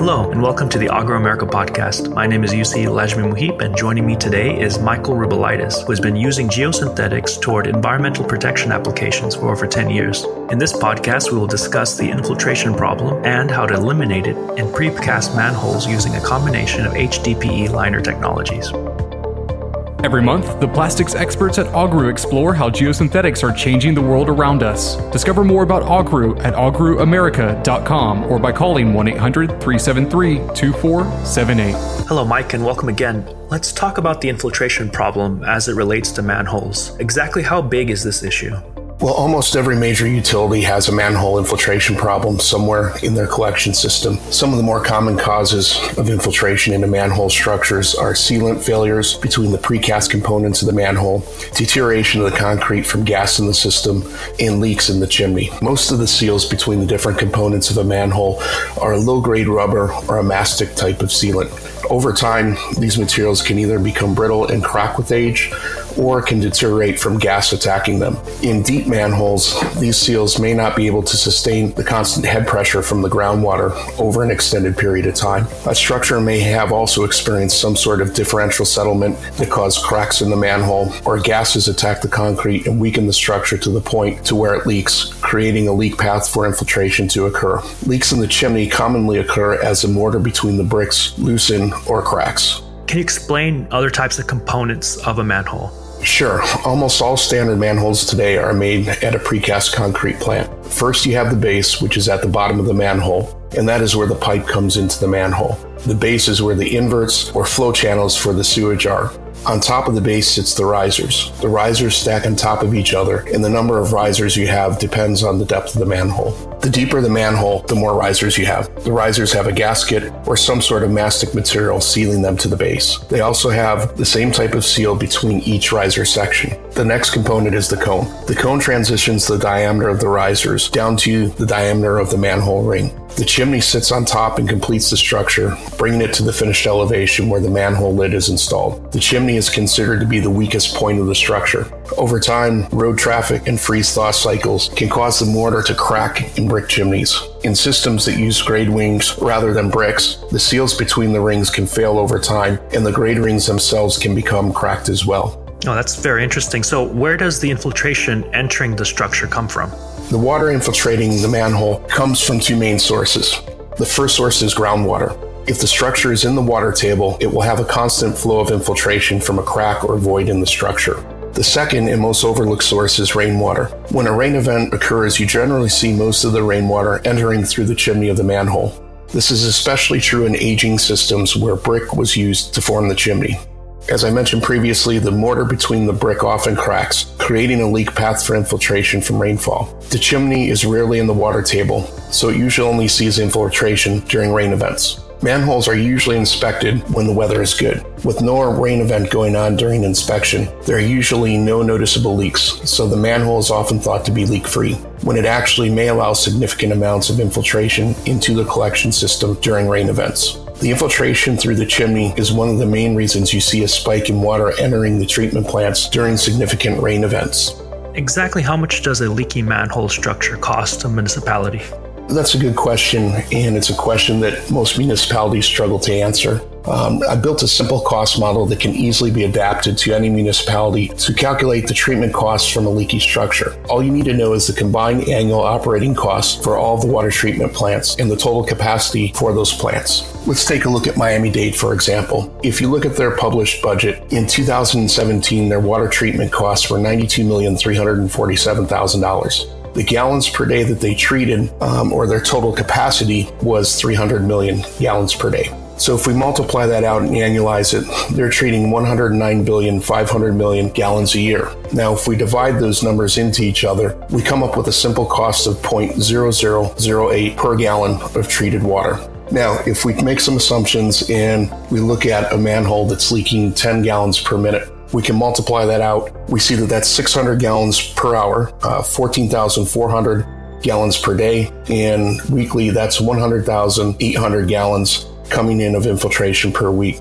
Hello, and welcome to the Agru America podcast. My name is Yuse Lajiminmuhip, and joining me today is Michael Rublaitus, who has been using geosynthetics toward environmental protection applications for over 10 years. In this podcast, we will discuss the infiltration problem and how to eliminate it in precast manholes using a combination of HDPE liner technologies. Every month, the plastics experts at Agru explore how geosynthetics are changing the world around us. Discover more about Agru at agruamerica.com or by calling 1 800 373 2478. Hello, Mike, and welcome again. Let's talk about the infiltration problem as it relates to manholes. Exactly how big is this issue? Well, almost every major utility has a manhole infiltration problem somewhere in their collection system. Some of the more common causes of infiltration into manhole structures are sealant failures between the precast components of the manhole, deterioration of the concrete from gas in the system, and leaks in the chimney. Most of the seals between the different components of a manhole are low grade rubber or a mastic type of sealant. Over time, these materials can either become brittle and crack with age or can deteriorate from gas attacking them. In deep manholes, these seals may not be able to sustain the constant head pressure from the groundwater over an extended period of time. A structure may have also experienced some sort of differential settlement that caused cracks in the manhole, or gases attack the concrete and weaken the structure to the point to where it leaks, creating a leak path for infiltration to occur. Leaks in the chimney commonly occur as the mortar between the bricks loosen or cracks. Can you explain other types of components of a manhole? Sure. Almost all standard manholes today are made at a precast concrete plant. First, you have the base, which is at the bottom of the manhole, and that is where the pipe comes into the manhole. The base is where the inverts or flow channels for the sewage are. On top of the base sits the risers. The risers stack on top of each other, and the number of risers you have depends on the depth of the manhole. The deeper the manhole, the more risers you have. The risers have a gasket or some sort of mastic material sealing them to the base. They also have the same type of seal between each riser section. The next component is the cone. The cone transitions the diameter of the risers down to the diameter of the manhole ring. The chimney sits on top and completes the structure, bringing it to the finished elevation where the manhole lid is installed. The chimney is considered to be the weakest point of the structure. Over time, road traffic and freeze thaw cycles can cause the mortar to crack in brick chimneys. In systems that use grade rings rather than bricks, the seals between the rings can fail over time, and the grade rings themselves can become cracked as well. Oh, that's very interesting. So, where does the infiltration entering the structure come from? The water infiltrating the manhole comes from two main sources. The first source is groundwater. If the structure is in the water table, it will have a constant flow of infiltration from a crack or void in the structure. The second and most overlooked source is rainwater. When a rain event occurs, you generally see most of the rainwater entering through the chimney of the manhole. This is especially true in aging systems where brick was used to form the chimney. As I mentioned previously, the mortar between the brick often cracks, creating a leak path for infiltration from rainfall. The chimney is rarely in the water table, so it usually only sees infiltration during rain events. Manholes are usually inspected when the weather is good. With no rain event going on during inspection, there are usually no noticeable leaks, so the manhole is often thought to be leak free, when it actually may allow significant amounts of infiltration into the collection system during rain events. The infiltration through the chimney is one of the main reasons you see a spike in water entering the treatment plants during significant rain events. Exactly how much does a leaky manhole structure cost a municipality? That's a good question, and it's a question that most municipalities struggle to answer. Um, I built a simple cost model that can easily be adapted to any municipality to calculate the treatment costs from a leaky structure. All you need to know is the combined annual operating costs for all the water treatment plants and the total capacity for those plants. Let's take a look at Miami Dade, for example. If you look at their published budget, in 2017, their water treatment costs were $92,347,000 the gallons per day that they treated, um, or their total capacity, was 300 million gallons per day. So if we multiply that out and annualize it, they're treating 109 billion 500 million gallons a year. Now, if we divide those numbers into each other, we come up with a simple cost of 0.0008 per gallon of treated water. Now, if we make some assumptions and we look at a manhole that's leaking 10 gallons per minute, we can multiply that out. We see that that's 600 gallons per hour, uh, 14,400 gallons per day, and weekly that's 100,800 gallons coming in of infiltration per week.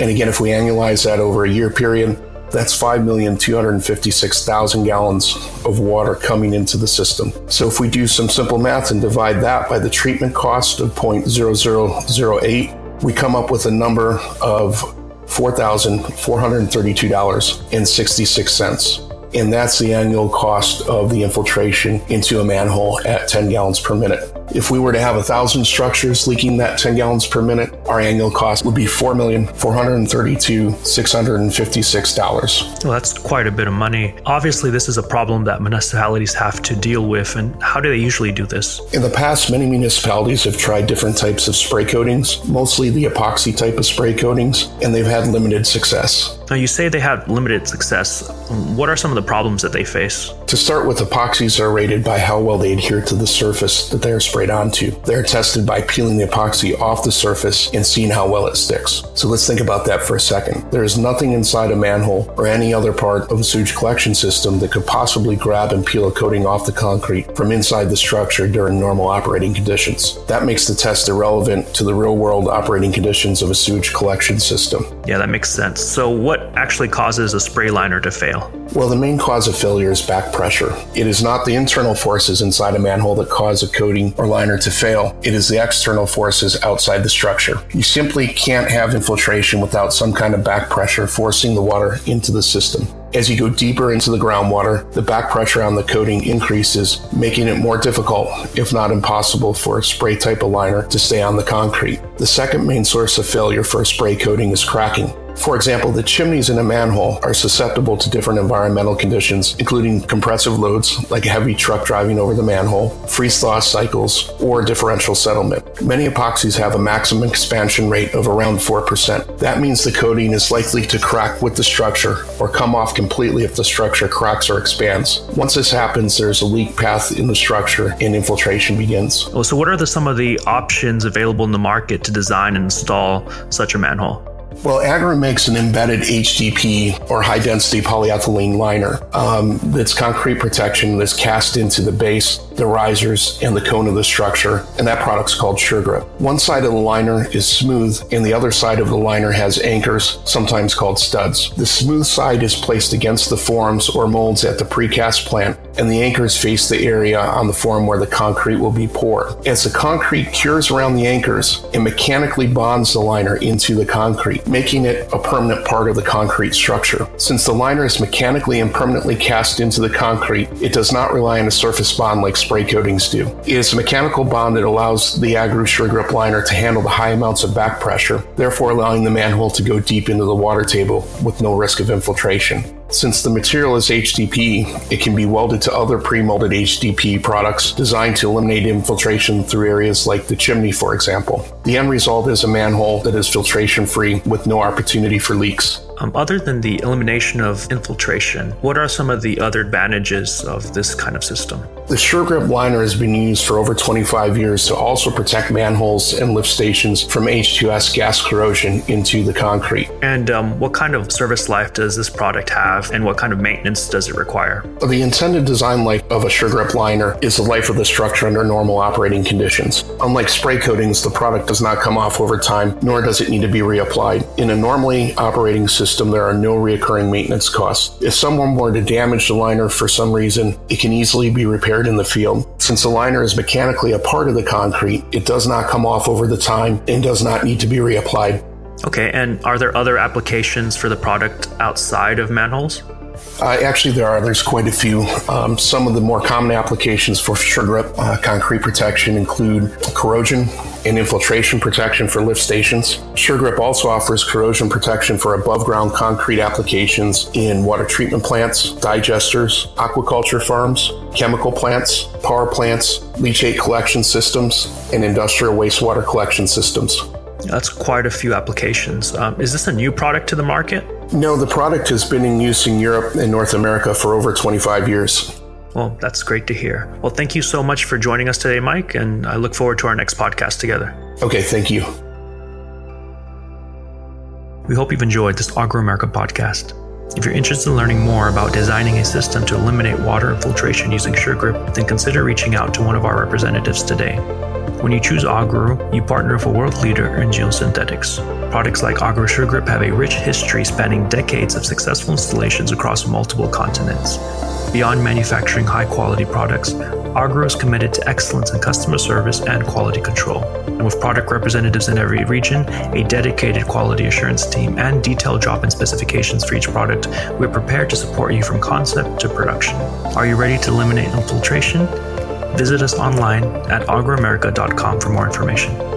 And again, if we annualize that over a year period, That's 5,256,000 gallons of water coming into the system. So if we do some simple math and divide that by the treatment cost of 0.0008, we come up with a number of $4,432.66 and that's the annual cost of the infiltration into a manhole at 10 gallons per minute. If we were to have a thousand structures leaking that 10 gallons per minute, our annual cost would be $4,432,656. Well, that's quite a bit of money. Obviously, this is a problem that municipalities have to deal with. And how do they usually do this? In the past, many municipalities have tried different types of spray coatings, mostly the epoxy type of spray coatings, and they've had limited success. Now, you say they have limited success. What are some of the problems that they face? To start with, epoxies are rated by how well they adhere to the surface that they are sprayed onto. They're tested by peeling the epoxy off the surface and seeing how well it sticks. So let's think about that for a second. There is nothing inside a manhole or any other part of a sewage collection system that could possibly grab and peel a coating off the concrete from inside the structure during normal operating conditions. That makes the test irrelevant to the real world operating conditions of a sewage collection system. Yeah, that makes sense. So, what actually causes a spray liner to fail? Well, the main cause of failure is back pressure. It is not the internal forces inside a manhole that cause a coating or liner to fail. It is the external forces outside the structure. You simply can't have infiltration without some kind of back pressure forcing the water into the system. As you go deeper into the groundwater, the back pressure on the coating increases, making it more difficult, if not impossible, for a spray type of liner to stay on the concrete. The second main source of failure for a spray coating is cracking. For example, the chimneys in a manhole are susceptible to different environmental conditions, including compressive loads like a heavy truck driving over the manhole, freeze thaw cycles, or differential settlement. Many epoxies have a maximum expansion rate of around 4%. That means the coating is likely to crack with the structure or come off completely if the structure cracks or expands. Once this happens, there's a leak path in the structure and infiltration begins. Well, so, what are the, some of the options available in the market to design and install such a manhole? Well, Agru makes an embedded HDP or high density polyethylene liner um, that's concrete protection that's cast into the base, the risers, and the cone of the structure, and that product's called SureGrip. One side of the liner is smooth, and the other side of the liner has anchors, sometimes called studs. The smooth side is placed against the forms or molds at the precast plant, and the anchors face the area on the form where the concrete will be poured. As the concrete cures around the anchors, it mechanically bonds the liner into the concrete, making it a permanent part of the concrete structure. Since the liner is mechanically and permanently cast into the concrete, it does not rely on a surface bond like spray coatings do. It is a mechanical bond that allows the Agru SureGrip liner to handle the high amounts of back pressure, therefore allowing the manhole to go deep into the water table with no risk of infiltration. Since the material is HDP, it can be welded to other pre-molded HDP products designed to eliminate infiltration through areas like the chimney, for example. The end result is a manhole that is filtration free with no opportunity for leaks. Um, other than the elimination of infiltration, what are some of the other advantages of this kind of system? The SureGrip liner has been used for over 25 years to also protect manholes and lift stations from H2S gas corrosion into the concrete. And um, what kind of service life does this product have, and what kind of maintenance does it require? The intended design life of a SureGrip liner is the life of the structure under normal operating conditions. Unlike spray coatings, the product does not come off over time, nor does it need to be reapplied. In a normally operating system, there are no recurring maintenance costs. If someone were to damage the liner for some reason, it can easily be repaired in the field. Since the liner is mechanically a part of the concrete, it does not come off over the time and does not need to be reapplied. Okay, and are there other applications for the product outside of manholes? Uh, actually, there are. There's quite a few. Um, some of the more common applications for SureGrip uh, concrete protection include corrosion and infiltration protection for lift stations. SureGrip also offers corrosion protection for above ground concrete applications in water treatment plants, digesters, aquaculture farms, chemical plants, power plants, leachate collection systems, and industrial wastewater collection systems. That's quite a few applications. Um, is this a new product to the market? No, the product has been in use in Europe and North America for over 25 years. Well, that's great to hear. Well, thank you so much for joining us today, Mike, and I look forward to our next podcast together. Okay, thank you. We hope you've enjoyed this Agru America podcast. If you're interested in learning more about designing a system to eliminate water infiltration using SureGrip, then consider reaching out to one of our representatives today. When you choose Agru, you partner with a world leader in geosynthetics. Products like Agru SureGrip have a rich history spanning decades of successful installations across multiple continents. Beyond manufacturing high quality products, Agru is committed to excellence in customer service and quality control. And with product representatives in every region, a dedicated quality assurance team, and detailed drop in specifications for each product, we're prepared to support you from concept to production. Are you ready to eliminate infiltration? Visit us online at agruamerica.com for more information.